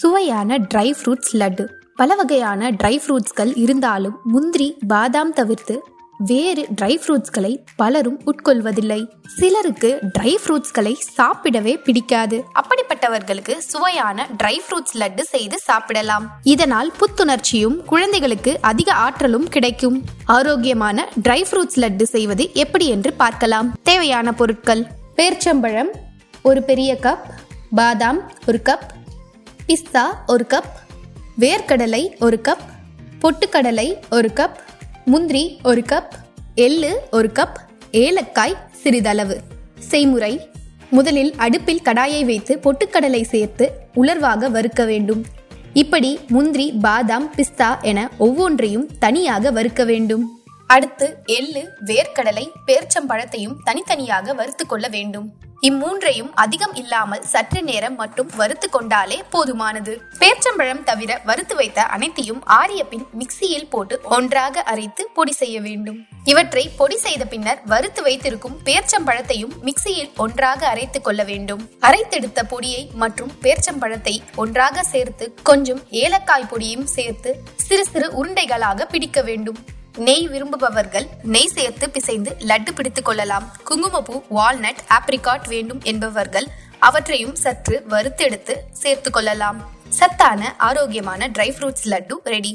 சுவையான dry fruits laddu. பல வகையான ட்ரை ஃப்ரூட்ஸ்கள் இருந்தாலும் முந்திரி பாதாம் தவிர்த்து வேறு ட்ரை ஃப்ரூட்ஸ்களை பலரும் உட்கொள்வதில்லை. சிலருக்கு ட்ரை ஃப்ரூட்ஸ்களை சாப்பிடவே பிடிக்காது. அப்படிப்பட்டவர்களுக்கு சுவையான ட்ரை ஃப்ரூட்ஸ் லட்டு செய்து சாப்பிடலாம். இதனால் புத்துணர்ச்சியும் குழந்தைகளுக்கு அதிக ஆற்றலும் கிடைக்கும். ஆரோக்கியமான ட்ரை ஃப்ரூட்ஸ் லட்டு செய்வது எப்படி என்று பார்க்கலாம். தேவையான பொருட்கள். பேர்ச்சம்பழம் ஒரு பெரிய கப் பாதாம் ஒரு கப் பிஸ்தா ஒரு கப் வேர்க்கடலை ஒரு கப் பொட்டுக்கடலை ஒரு கப் முந்திரி ஒரு கப் எள்ளு ஒரு கப் ஏலக்காய் சிறிதளவு. செய்முறை முதலில் அடுப்பில் கடாயை வைத்து பொட்டுக்கடலை சேர்த்து உலர்வாக வறுக்க வேண்டும். இப்படி முந்திரி பாதாம் பிஸ்தா என ஒவ்வொன்றையும் தனியாக வறுக்க வேண்டும். அடுத்து எள்ளு வேர்க்கடலை பேர்ச்சம்பழத்தையும் தனித்தனியாக வறுத்து கொள்ள வேண்டும். இம்மூன்றையும் அதிகம் இல்லாமல் சற்று நேரம் மட்டும் வறுத்து கொண்டாலே போதுமானது. பேர்ச்சம்பழம் தவிர வறுத்து வைத்த அனைத்தையும் ஆறிய பின் மிக்சியில் போட்டு ஒன்றாக அரைத்து பொடி செய்ய வேண்டும். இவற்றை பொடி செய்த பின்னர் வறுத்து வைத்திருக்கும் பேர்ச்சம்பழத்தையும் மிக்சியில் ஒன்றாக அரைத்து கொள்ள வேண்டும். அரைத்தெடுத்த பொடியை மற்றும் பேர்ச்சம்பழத்தை ஒன்றாக சேர்த்து கொஞ்சம் ஏலக்காய் பொடியும் சேர்த்து சிறு சிறு உருண்டைகளாக பிடிக்க வேண்டும். நெய் விரும்புபவர்கள் நெய் சேர்த்து பிசைந்து லட்டு பிடித்துக் கொள்ளலாம். குங்குமப்பூ வால்நட் ஆப்ரிகாட் வேண்டும் என்பவர்கள் அவற்றையும் சற்று வறுத்தெடுத்து சேர்த்து கொள்ளலாம். சத்தான ஆரோக்கியமான ட்ரை ஃப்ரூட்ஸ் லட்டு ரெடி